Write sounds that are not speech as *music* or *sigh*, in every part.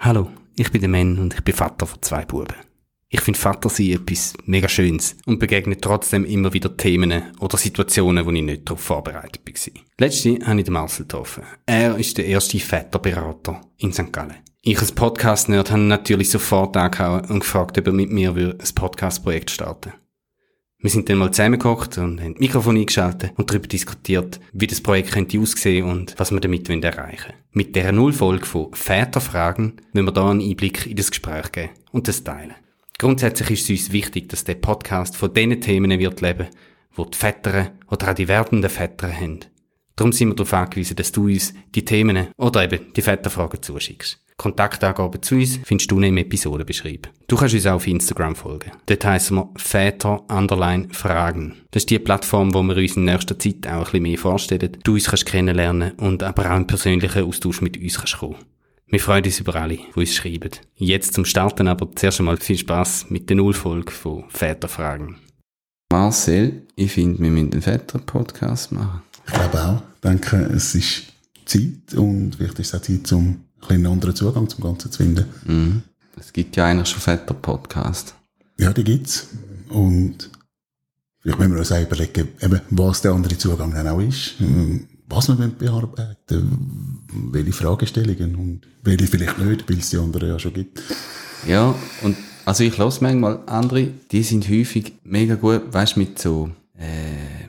Hallo, ich bin der Mann und ich bin Vater von zwei Buben. Ich finde Vater sein etwas mega Schönes und begegne trotzdem immer wieder Themen oder Situationen, wo ich nicht darauf vorbereitet war. Letzte habe ich den Marcel getroffen. Er ist der erste Väterberater in St. Gallen. Ich als Podcast-Nerd habe natürlich sofort angehauen und gefragt, ob er mit mir ein Podcast-Projekt starten will. Wir sind dann mal zusammengehockt und haben das Mikrofon eingeschaltet und darüber diskutiert, wie das Projekt könnte aussehen und was wir damit erreichen wollen. Mit dieser Nullfolge von Väterfragen wollen wir da einen Einblick in das Gespräch geben und das teilen. Grundsätzlich ist es uns wichtig, dass der Podcast von den Themen wird leben, wo die Väter oder auch die werdenden Väter haben. Darum sind wir darauf angewiesen, dass du uns die Themen oder eben die Väterfragen zuschickst. Kontaktangaben zu uns findest du im Episodenbeschrieb. Du kannst uns auch auf Instagram folgen. Dort heissen wir Väter Underline Fragen. Das ist die Plattform, wo wir uns in nächster Zeit auch ein bisschen mehr vorstellen. Du uns kannst kennenlernen und aber auch einen persönlichen Austausch mit uns kannst kommen. Wir freuen uns über alle, die uns schreiben. Jetzt zum Starten aber zuerst einmal viel Spaß mit der Nullfolge von Väterfragen. Marcel, ich finde, wir müssen einen Väter-Podcast machen. Ich glaube auch. Ich denke, es ist Zeit und vielleicht ist es auch Zeit, um einen anderen Zugang zum Ganzen zu finden. Mhm. Es gibt ja eigentlich schon Väter-Podcast. Ja, die gibt's. Und vielleicht müssen wir uns auch überlegen, eben, was der andere Zugang dann auch ist, was wir bearbeiten welche Fragestellungen und welche vielleicht nicht, weil es die anderen ja schon gibt. Ja, und also ich lasse manchmal andere, die sind häufig mega gut, weißt mit so, äh,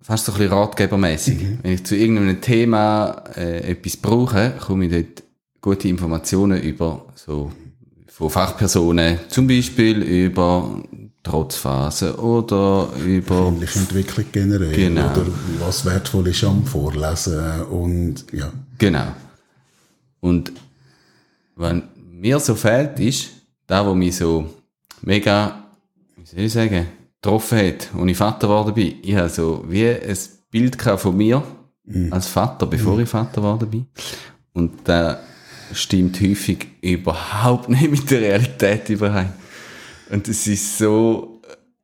fast so ein bisschen ratgebermäßig. Mhm. Wenn ich zu irgendeinem Thema äh, etwas brauche, komme ich dort gute Informationen über so von Fachpersonen, zum Beispiel über Trotzphase oder über Ähnliche Entwicklung generell genau. oder was wertvoll ist am Vorlesen und ja. Genau. Und wenn mir so fehlt, ist, da wo mich so mega, wie soll ich sagen, getroffen hat, als ich Vater geworden bin, ich habe so wie ein Bild von mir mhm. als Vater, bevor mhm. ich Vater geworden bin. Und da stimmt häufig überhaupt *laughs* nicht mit der Realität überein. Und es ist so,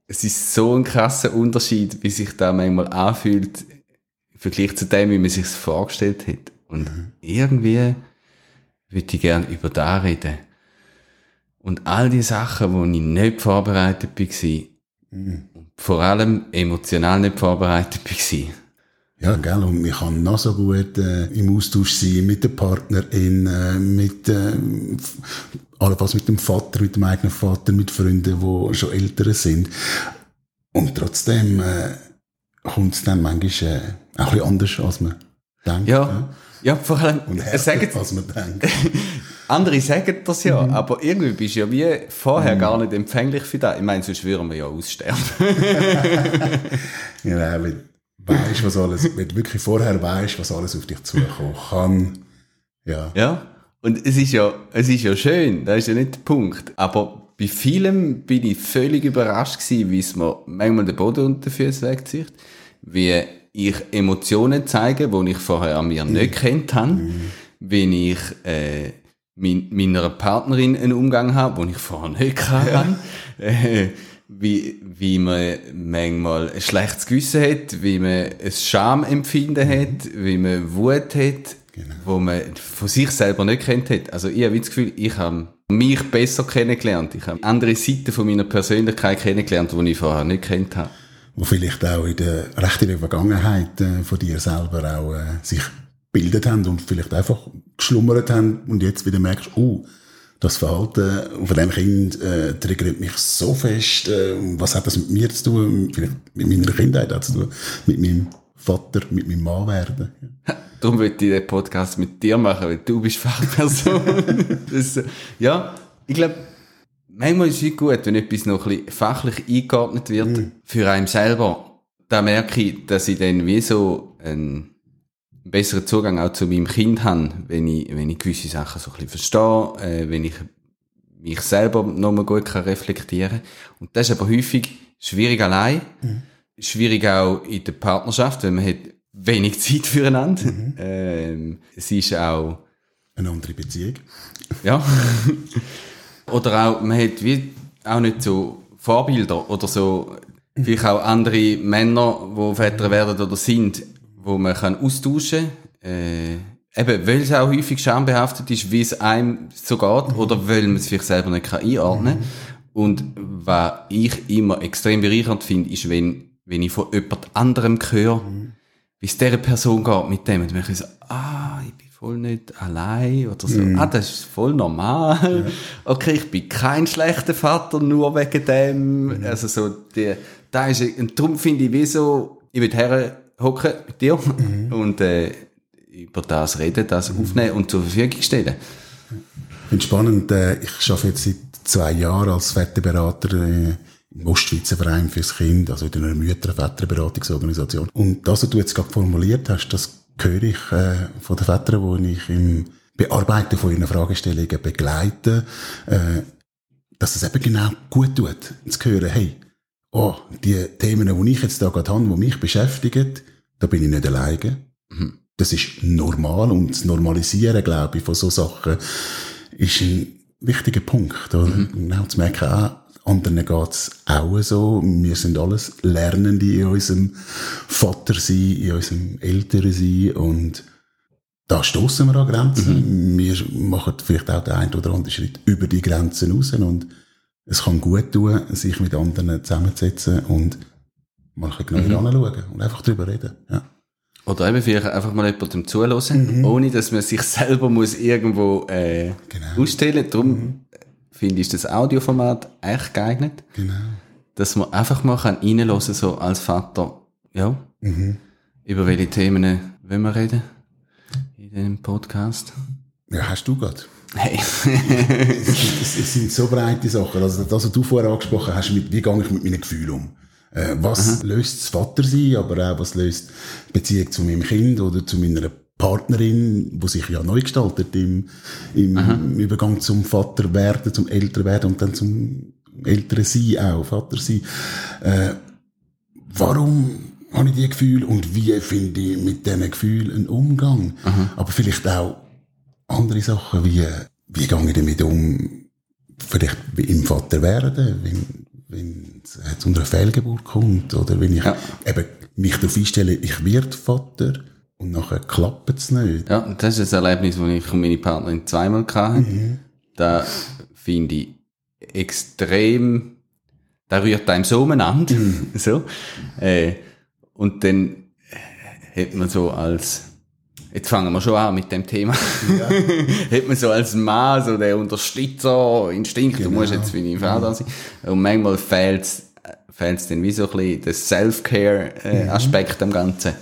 es ist so ein krasser Unterschied, wie sich da manchmal anfühlt, im Vergleich zu dem, wie man sich vorgestellt hat. Und mhm. irgendwie würde ich gerne über da reden. Und all die Sachen, wo ich nicht vorbereitet war, mhm. vor allem emotional nicht vorbereitet war, ja, gell, und ich kann noch so gut äh, im Austausch sein mit der Partnerin, äh, mit, äh, allenfalls mit dem Vater, mit dem eigenen Vater, mit Freunden, die schon älter sind. Und trotzdem äh, kommt es dann manchmal äh, auch ein bisschen anders, als man denkt. Ja, ja, ja vor allem, und härter, sagen, als man denkt. *laughs* Andere sagen das ja, mhm. aber irgendwie bist du ja wie vorher mhm. gar nicht empfänglich für das. Ich meine, sonst würden wir ja aussterben. *laughs* genau, weißt, was alles, wenn du wirklich vorher weißt, was alles auf dich zukommen kann. Ja. Ja. Und es ist ja, es ist ja schön, das ist ja nicht der Punkt. Aber bei vielem bin ich völlig überrascht gewesen, wie es mir manchmal den Boden unter den Füßen wegzieht, wie ich Emotionen zeige, die ich vorher an mir mhm. nicht kennt habe, mhm. wie ich, äh, mit meiner Partnerin einen Umgang habe, den ich vorher nicht *laughs* hatte. Ja. Äh, wie, wie man manchmal ein schlechtes Gewissen hat, wie man ein Schamempfinden mhm. hat, wie man Wut hat, genau. wo man von sich selber nicht kennt hat. Also ich habe das Gefühl, ich habe mich besser kennengelernt. Ich habe andere Seiten von meiner Persönlichkeit kennengelernt, die ich vorher nicht kennt habe. Wo vielleicht auch in der rechten Vergangenheit äh, von dir selber auch äh, sich bildet haben und vielleicht einfach geschlummert haben und jetzt wieder merkst, oh, das Verhalten von dem Kind äh, triggert mich so fest. Äh, was hat das mit mir zu tun? Vielleicht mit meiner Kindheit hat zu tun, mit meinem Vater, mit meinem Mann werden. *laughs* Darum würde ich den Podcast mit dir machen, weil du bist Fachperson. *laughs* das, ja, ich glaube, manchmal ist es gut, wenn etwas noch ein bisschen fachlich eingeordnet wird mhm. für einen selber. Da merke ich, dass ich dann wie so ein besseren Zugang auch zu meinem Kind habe, wenn ich, wenn ich gewisse Sachen so ein bisschen verstehe, äh, wenn ich mich selber nochmal gut kann reflektieren Und das ist aber häufig schwierig allein, mhm. schwierig auch in der Partnerschaft, weil man hat wenig *laughs* Zeit füreinander. Mhm. Ähm, es ist auch... Eine andere Beziehung. Ja. *laughs* oder auch, man hat wie auch nicht so Vorbilder oder so, mhm. vielleicht auch andere Männer, die Väter werden oder sind, wo man kann austauschen kann. Äh, eben, weil es auch häufig schambehaftet ist, wie es einem so geht, oder weil man es vielleicht selber nicht kann einordnen kann. Und was ich immer extrem bereichernd finde, ist, wenn, wenn ich von jemand anderem höre, wie es dieser Person geht mit dem, und ich so, ah, ich bin voll nicht allein, oder so, ah, das ist voll normal. *laughs* Okay, ich bin kein schlechter Vater, nur wegen dem, also so, die, da ist, und darum finde ich, wie so, ich will herhocken mit dir und, äh, über das reden, das aufnehmen und zur Verfügung stellen. Ich spannend, äh, ich arbeite jetzt seit zwei Jahren als Väterberater äh, im Ostschweizer Verein fürs Kind, also in einer Mütter- und Väterberatungsorganisation. Und das, was du jetzt gerade formuliert hast, das höre ich äh, von den Vätern, die ich im Bearbeiten von ihren Fragestellungen begleite, äh, dass es eben genau gut tut, zu hören, hey, oh, die Themen, die ich jetzt da gerade habe, die mich beschäftigen, da bin ich nicht alleine. Das ist normal und das Normalisieren, glaube ich, von so Sachen ist ein wichtiger Punkt. Oder? Genau zu merken, ah, anderen geht's auch so. Wir sind alles Lernende in unserem Vatersein, in unserem Elternsein und da stoßen wir an Grenzen. Wir machen vielleicht auch den einen oder anderen Schritt über die Grenzen raus und es kann gut tun, sich mit anderen zusammenzusetzen und mal ein bisschen genauer anschauen und einfach drüber reden. Ja. Oder eben vielleicht einfach mal jemandem zuhören, ohne dass man sich *laughs* selber muss irgendwo äh, Genau. ausstellen Darum finde ich das Audioformat echt geeignet, Genau. dass man einfach mal kann reinhören so als Vater, ja, über welche Themen wollen wir reden in dem Podcast. Ja, hast du gerade. Hey. es, es sind so breite Sachen. Also das, was du vorher angesprochen hast, mit, wie gehe ich mit meinen Gefühlen um? Äh, was löst das Vatersein, aber auch was löst die Beziehung zu meinem Kind oder zu meiner Partnerin, wo sich ja neu gestaltet im, im Übergang zum Vaterwerden, zum Älterwerden und dann zum älteren Sein auch, Vatersein. Äh, warum habe ich die Gefühle und wie finde ich mit diesen Gefühlen einen Umgang? Aber vielleicht auch andere Sachen, wie, wie gehe ich damit um, vielleicht im Vater werden, wenn, wenn es zu einer Fehlgeburt kommt, oder wenn ich Ja. eben mich darauf einstelle, ich werde Vater und nachher klappt es nicht. Ja, das ist ein Erlebnis, das ich und meine Partnerin zweimal hatte. Da finde ich extrem, da rührt einem so umeinander. *laughs* so. Äh, und dann hat man so als, jetzt fangen wir schon an mit dem Thema, *laughs* hat man so als Mann so den Unterstützer, Instinkt, du musst jetzt wie dein Vater sein. Und manchmal fehlt es dann wie so ein bisschen der Self-Care-Aspekt am Ganzen.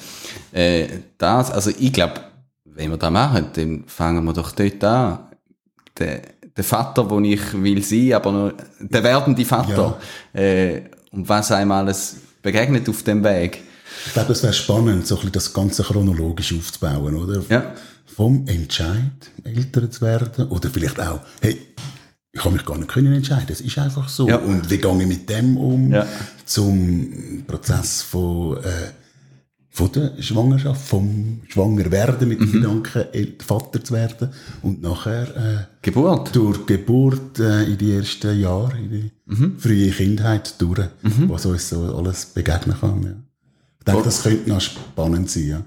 Äh, das, also ich glaube, wenn wir das machen, dann fangen wir doch dort an. Der, der Vater, den ich will sein, aber nur, der werdende Vater. Äh, und was einem alles begegnet auf dem Weg. Ich glaube, es wäre spannend, so ein bisschen das Ganze chronologisch aufzubauen, oder? Ja. Vom Entscheid, älter zu werden, oder vielleicht auch, hey, ich kann mich gar nicht können entscheiden, es ist einfach so. Ja. Und wie gehe ich mit dem um? Ja. Zum Prozess von, äh, von der Schwangerschaft, vom Schwangerwerden mit dem Gedanken, El- Vater zu werden und nachher äh, Geburt. durch Geburt äh, in die ersten Jahre, in die frühe Kindheit durch, was uns so alles begegnen kann. Ja. Denke, das könnte noch spannend sein. Ja.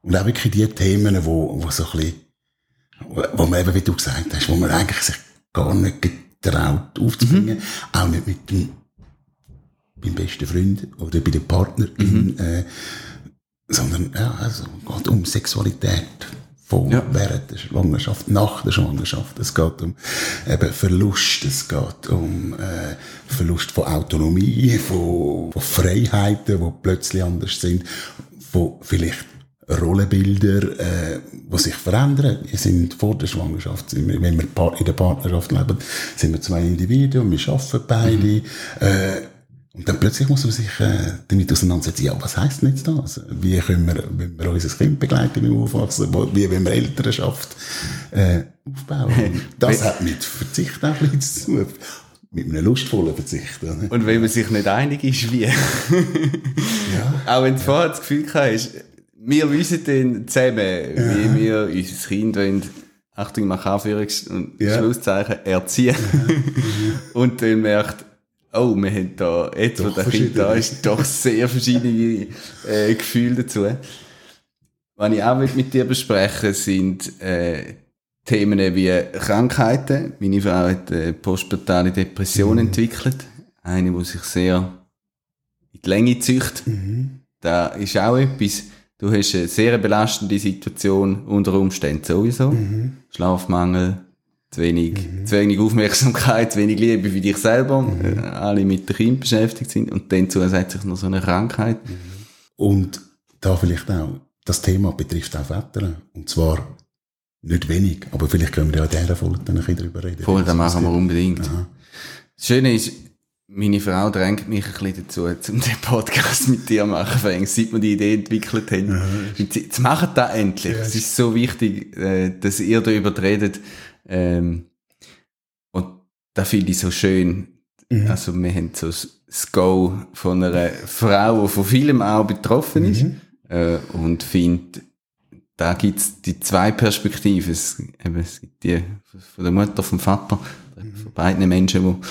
Und auch wirklich die Themen, wo, wo so ein bisschen, wo man eben, wie du gesagt hast, wo man eigentlich sich gar nicht getraut aufzubringen, auch nicht mit dem, beim besten Freund oder bei der Partnerin, äh, sondern ja, also geht um Sexualität von Ja. während der Schwangerschaft, nach der Schwangerschaft. Es geht um eben Verlust, es geht um äh, Verlust von Autonomie, *laughs* von, von Freiheiten, die plötzlich anders sind, von vielleicht Rollenbilder, äh, die sich verändern. Wir sind vor der Schwangerschaft, wenn wir in der Partnerschaft leben, sind wir zwei Individuen, wir arbeiten beide. Äh, und dann plötzlich muss man sich äh, damit auseinandersetzen, ja, was heisst denn jetzt das? Wie können wir, wenn wir unser Kind begleiten im Aufwachsen, wie wenn wir Elternschaft äh, aufbauen? Und *laughs* das hat mit Verzicht auch ein bisschen zu tun. Mit einem lustvollen Verzicht. Oder? Und wenn man sich nicht einig ist, wie? Auch wenn du vorher das Gefühl hast, wir wissen dann zusammen, wie wir unser Kind wollen, Achtung, mach Anführungs- und Ja. Schlusszeichen, erziehen. *laughs* und dann merkt, oh, wir haben da, jetzt wo Doch der Kind da ist, doch sehr verschiedene äh, Gefühle dazu. was ich auch mit dir besprechen sind äh, Themen wie Krankheiten. Meine Frau hat eine postpartale Depression entwickelt. Eine, die sich sehr in die Länge zücht. Da ist auch etwas. Du hast eine sehr belastende Situation unter Umständen sowieso. Schlafmangel, zu wenig, zu wenig Aufmerksamkeit, zu wenig Liebe für dich selber. Äh, alle mit dem Kind beschäftigt sind. Und dann zusätzlich noch so eine Krankheit. Und da vielleicht auch, das Thema betrifft auch Väter. Und zwar nicht wenig, aber vielleicht können wir ja in dieser Folge dann ein bisschen drüber reden. Voll, das machen wir unbedingt. Aha. Das Schöne ist, meine Frau drängt mich ein bisschen dazu, um den Podcast mit dir zu machen, seit wir die Idee entwickelt haben. Sie- Jetzt machen das endlich. es ist so wichtig, äh, dass ihr darüber redet. Ähm, und da finde ich so schön. Also, wir haben so das Go von einer Frau, die von vielem auch betroffen ist. Äh, und finde, da gibt's die zwei Perspektiven. Es, eben, es gibt die von der Mutter, vom Vater, von beiden Menschen, die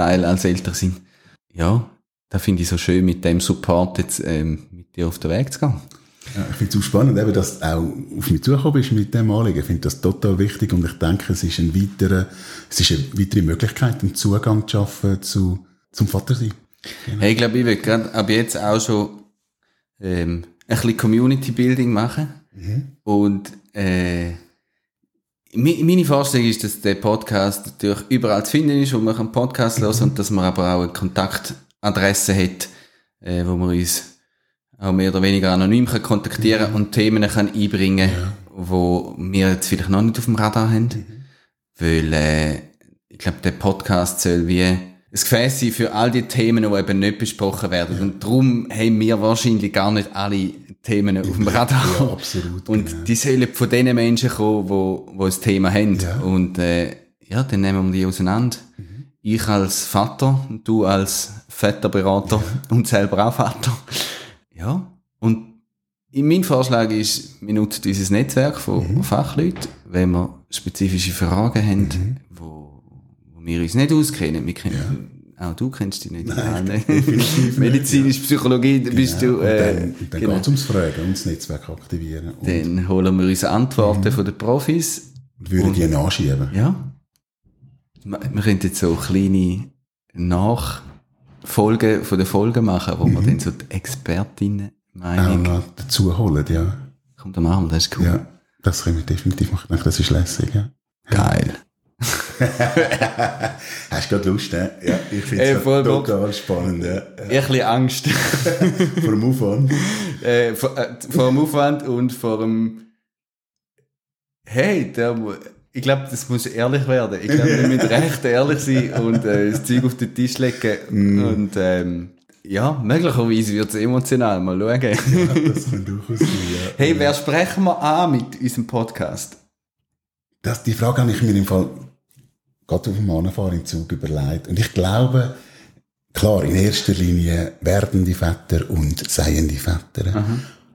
Teil als Eltern sind. Ja, da finde ich so schön, mit dem Support jetzt ähm, mit dir auf den Weg zu gehen. Ja, ich finde es auch spannend, eben, dass du auch auf mich zugekommen bist mit dem Anliegen. Ich finde das total wichtig und ich denke, es ist, ein weiterer, es ist eine weitere Möglichkeit, einen Zugang zu schaffen zu, zum Vatersein. Hey, ich glaube, ich will gerade ab jetzt auch schon ähm, ein bisschen Community-Building machen. Und äh, meine Vorstellung ist, dass der Podcast natürlich überall zu finden ist, wo man einen Podcast hören und dass man aber auch eine Kontaktadresse hat, äh, wo man uns auch mehr oder weniger anonym kann kontaktieren und Themen kann einbringen wo wir jetzt vielleicht noch nicht auf dem Radar haben. Weil äh, ich glaube, der Podcast soll wie ein Gefäß sein für all die Themen, die eben nicht besprochen werden. Und darum haben wir wahrscheinlich gar nicht alle Themen auf dem Radar. Ja, absolut, Und genau. die sollen von den Menschen kommen, die, die ein Thema haben. Ja. Und äh, ja, dann nehmen wir die auseinander. Ich als Vater, du als Väterberater *laughs* und selber auch Vater. Ja. Und in mein Vorschlag ist, wir nutzen unser Netzwerk von Fachleuten, wenn wir spezifische Fragen haben, wo, wo wir uns nicht auskennen. Wir kennen, Auch du kennst dich nicht. Nein, Nein, Medizinische Psychologie, da bist Genau. du... Äh, und dann, und dann genau. geht es ums Fragen und das Netzwerk aktivieren. Und, Dann holen wir uns Antworten von den Profis. und würden die nachschieben. Ja. Wir wir können jetzt so kleine Nachfolgen von den Folgen machen, wo wir dann so die Auch Expertinnen-Meinung... noch dazu holen, ja. Komm, dann machen wir das, ist cool. Ja, das können wir definitiv machen. Das ist lässig, ja. Geil. *laughs* Hast du gerade Lust, ne? Ja, ich finde es Bock. total spannend, ja. Ich ein bisschen Angst *laughs* Vor dem Aufwand. *laughs* äh, vor, äh, vor dem Aufwand und vor dem... Hey, der, ich glaube, das muss ehrlich werden. Ich glaube, wir müssen recht ehrlich sein und äh, das Zeug auf den Tisch legen. Und ähm, ja, möglicherweise wird es emotional. Mal schauen. Ja, das kann durchaus sein, ja. Hey, wer sprechen wir an mit unserem Podcast? Das, die Frage habe ich mir im Fall gerade auf dem Anfahren im Zug überlegt. Und ich glaube, klar, in erster Linie werdende Väter und seiende Väter.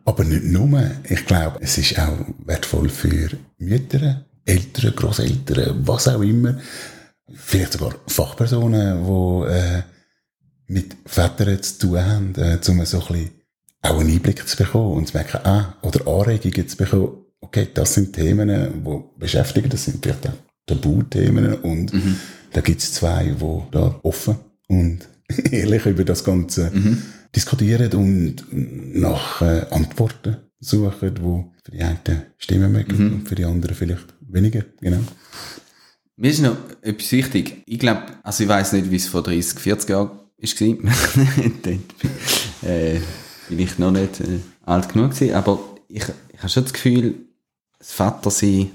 Aber nicht nur. Ich glaube, es ist auch wertvoll für Mütter, Eltern, Großeltern, was auch immer. Vielleicht sogar Fachpersonen, die äh, mit Vätern zu tun haben, äh, um so ein bisschen auch einen Einblick zu bekommen und zu merken, ah, oder Anregungen zu bekommen, okay, das sind Themen, die beschäftigen, das sind vielleicht auch Tabuthemen und da gibt es zwei, die da offen und *laughs* ehrlich über das Ganze diskutieren und nach äh, Antworten suchen, die für die einen stimmen mögen und für die anderen vielleicht weniger, genau. Mir ist noch etwas wichtig. Ich glaube, also ich weiß nicht, wie es vor 30, 40 Jahren war. *laughs* Dort bin, äh, bin ich noch nicht äh, alt genug gewesen, aber ich, ich habe schon das Gefühl, das Vatersein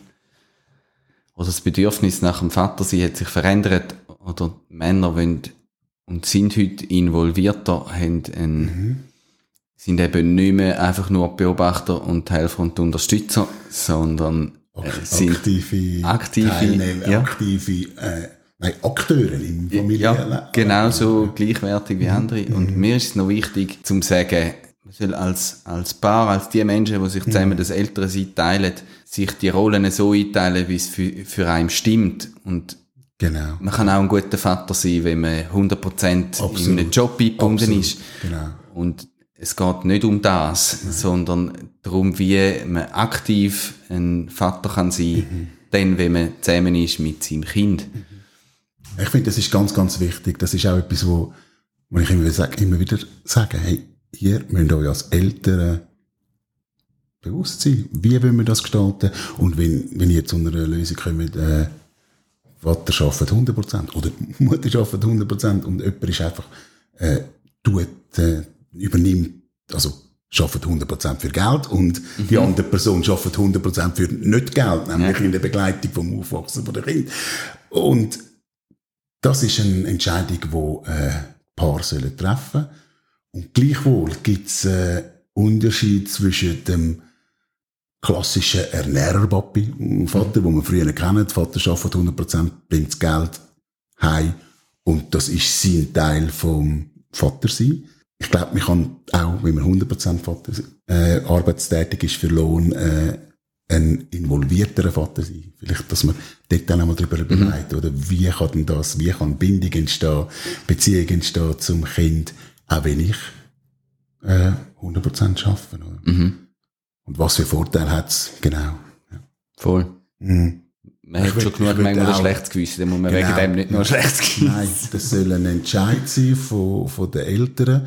oder das Bedürfnis nach dem Vatersein hat sich verändert oder Männer wollen und sind heute involvierter, haben einen, sind eben nicht mehr einfach nur Beobachter und Helfer und Unterstützer, sondern äh, sind aktive, aktive, Teilnehmer, ja. aktive äh, nein, Akteure im Familienleben. Ja, genauso gleichwertig wie andere. Und mir ist es noch wichtig, zum sagen, man soll als, als Paar, als die Menschen, die sich zusammen das ältere Sein teilen, sich die Rollen so einteilen, wie es für, für einen stimmt. Und Genau. man kann auch ein guter Vater sein, wenn man 100% in Absolut. einem Job eingebunden ist. Genau. Und es geht nicht um das, sondern darum, wie man aktiv ein Vater kann sein, dann, wenn man zusammen ist mit seinem Kind. Ich finde, das ist ganz, ganz wichtig. Das ist auch etwas, wo, wo ich immer, sage, immer wieder sage, hey, ihr müsst euch als Eltern bewusst sein, wie wollen wir das gestalten? Und wenn, wenn ihr zu einer Lösung kommt, äh, Vater arbeitet 100% oder *laughs* Mutter arbeitet 100% und jemand ist einfach, äh, tut, äh, übernimmt, also arbeitet 100% für Geld und die andere Person arbeitet 100% für nicht Geld, nämlich in der Begleitung vom Aufwachsen von der Kind. Und das ist eine Entscheidung, die äh, Paar sollen treffen Und gleichwohl gibt es äh, Unterschied zwischen dem klassischen Ernährerpapi und Vater, wo man früher kennt. Vater arbeitet 100%, bringt das Geld heim und das ist sein Teil vom Vater sein. Ich glaube, man kann auch, wenn man 100% Vater, äh, arbeitstätig ist für Lohn, äh, ein involvierterer Vater sein. Vielleicht, dass man dort dann einmal drüber überlegt, oder wie kann denn das, wie kann Bindung entstehen, Beziehung entstehen zum Kind, auch wenn ich äh, 100% arbeite. Oder? Und was für Vorteile hat's genau. Ja. Voll. Mhm. Man hat Ich schon würd- genug manchmal ein auch- schlechtes Gewissen, dann muss man Genau. wegen dem nicht nur ein schlechtes Gewissen. Nein, das soll ein Entscheid sein von, von den Eltern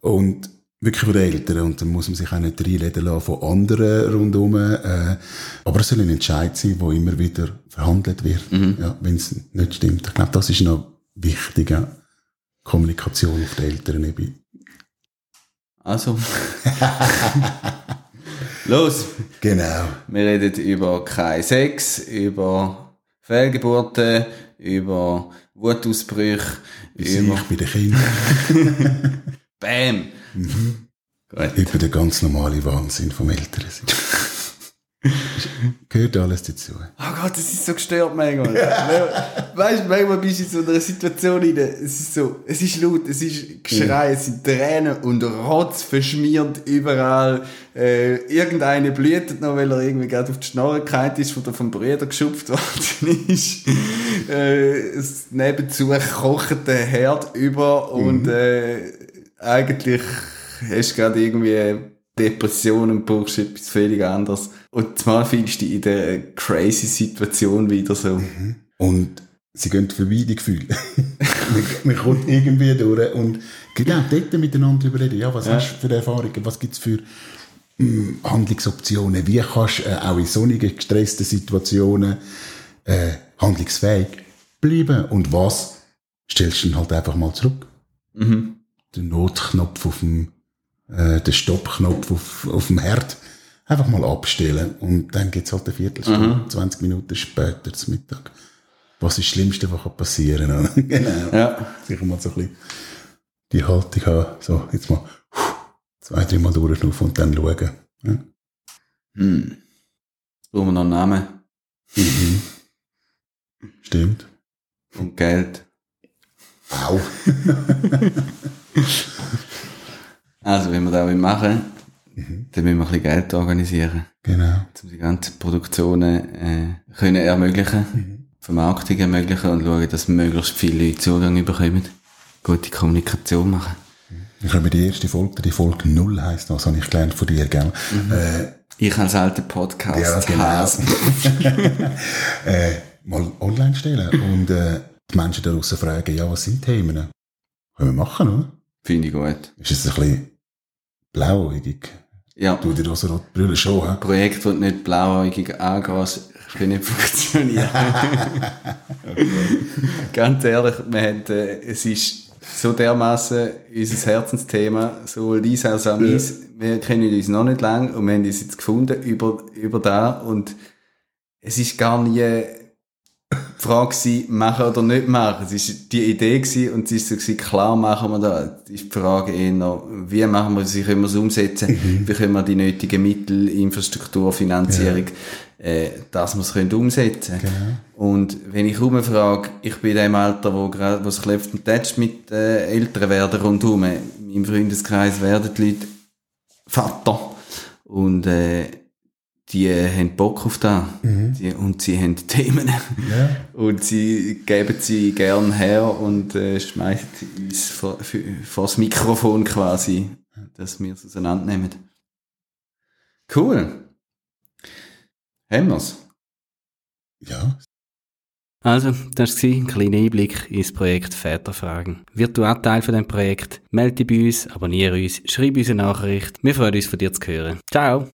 und wirklich von den Eltern und dann muss man sich auch nicht reinreden lassen von anderen rundherum. Äh, aber es soll ein Entscheid sein, wo immer wieder verhandelt wird, ja, wenn es nicht stimmt. Ich glaube, das ist noch wichtig, ja. Kommunikation auf der Elternebene. Also. *laughs* Los, Genau. wir reden über kein Sex, über Fehlgeburten, über Wutausbrüche, über bei den Kindern, *laughs* Bam! Gut. über den ganz normalen Wahnsinn vom Elternsein. *laughs* *laughs* Gehört alles dazu. Oh Gott, das ist so gestört manchmal. weißt du, manchmal bist du in so einer Situation rein, es ist so, es ist laut, es ist Geschrei, es sind Tränen und Rotz verschmiert überall. Äh, irgendeine blühtet noch, weil er irgendwie gerade auf die Schnorre gefallen ist oder vom Bruder geschupft *laughs* worden ist. äh, es nebenzu kocht der Herd über und äh, eigentlich hast du gerade irgendwie Depression und brauchst etwas völlig anderes. Und zumal findest du dich in der crazy Situation wieder so. Und sie gehen vorbei, die Gefühle. *laughs* man, man kommt irgendwie durch und genau dort miteinander reden. Ja, was hast du für Erfahrungen? Was gibt's für mm, Handlungsoptionen? Wie kannst du äh, auch in sonnigen, gestressten Situationen äh, handlungsfähig bleiben? Und was stellst du dann halt einfach mal zurück? Mhm. Den Notknopf auf dem, äh, den Stoppknopf auf, auf dem Herd einfach mal abstellen. Und dann geht's halt eine Viertelstunde, 20 Minuten später zum Mittag. Was ist das Schlimmste, was passieren kann? *laughs* genau. Ja. Sicher mal so ein bisschen die Haltung haben. So, jetzt mal zwei, dreimal durchschnaufen und dann schauen. Ja. Hm. Brauchen wir noch einen Namen Stimmt. und Geld. Au. *laughs* Also, wenn wir das machen dann müssen wir ein bisschen Geld organisieren, Genau. um die ganzen Produktionen äh, können ermöglichen, Vermarktung ermöglichen und schauen, dass möglichst viele Leute Zugang bekommen. Gute Kommunikation machen. Ich habe die erste Folge, die Folge null heisst, das habe ich gelernt von dir, gell? Äh, Ich als alter Podcast Ja, genau. *laughs* Äh, mal online stellen und äh, die Menschen da draussen fragen, ja, was sind Themen? Können wir machen, oder? Finde ich gut. Ist es ein bisschen blauäugig? Ja. Du die rosa Brille schon, hä? Projekt, das nicht blauäugig angehst, kann nicht *laughs* funktionieren. Ganz ehrlich, wir haben, äh, es ist so dermaßen unser Herzensthema, so Lisa als Amis. Wir kennen uns noch nicht lang und wir haben uns jetzt gefunden über, über da und es ist gar nie die Frage gewesen, machen oder nicht machen. Es ist die Idee gewesen und es ist so gewesen, klar machen wir das. Es ist die Frage eher, wie machen wir es, wie können wir es umsetzen, wie können wir die nötigen Mittel, Infrastruktur, Finanzierung, äh, dass wir es können umsetzen können. Und wenn ich rumfrage, ich bin in dem Alter, wo gerade, wo es klopft und tätscht mit äh, Eltern werden rundherum. Im Freundeskreis werden die Leute Vater. Und äh, die haben Bock auf das. Die, und sie haben *laughs* Themen. Ja. Und sie geben sie gern her und äh, schmeißen uns vor, für, vor das Mikrofon quasi. dass wir es auseinandernehmen. Cool. Haben wir's? Ja, Also, das war ein kleiner Einblick ins Projekt Väterfragen. Wird du auch Teil von diesem Projekt? Melde dich bei uns, abonniere uns, schreib uns eine Nachricht. Wir freuen uns, von dir zu hören. Ciao!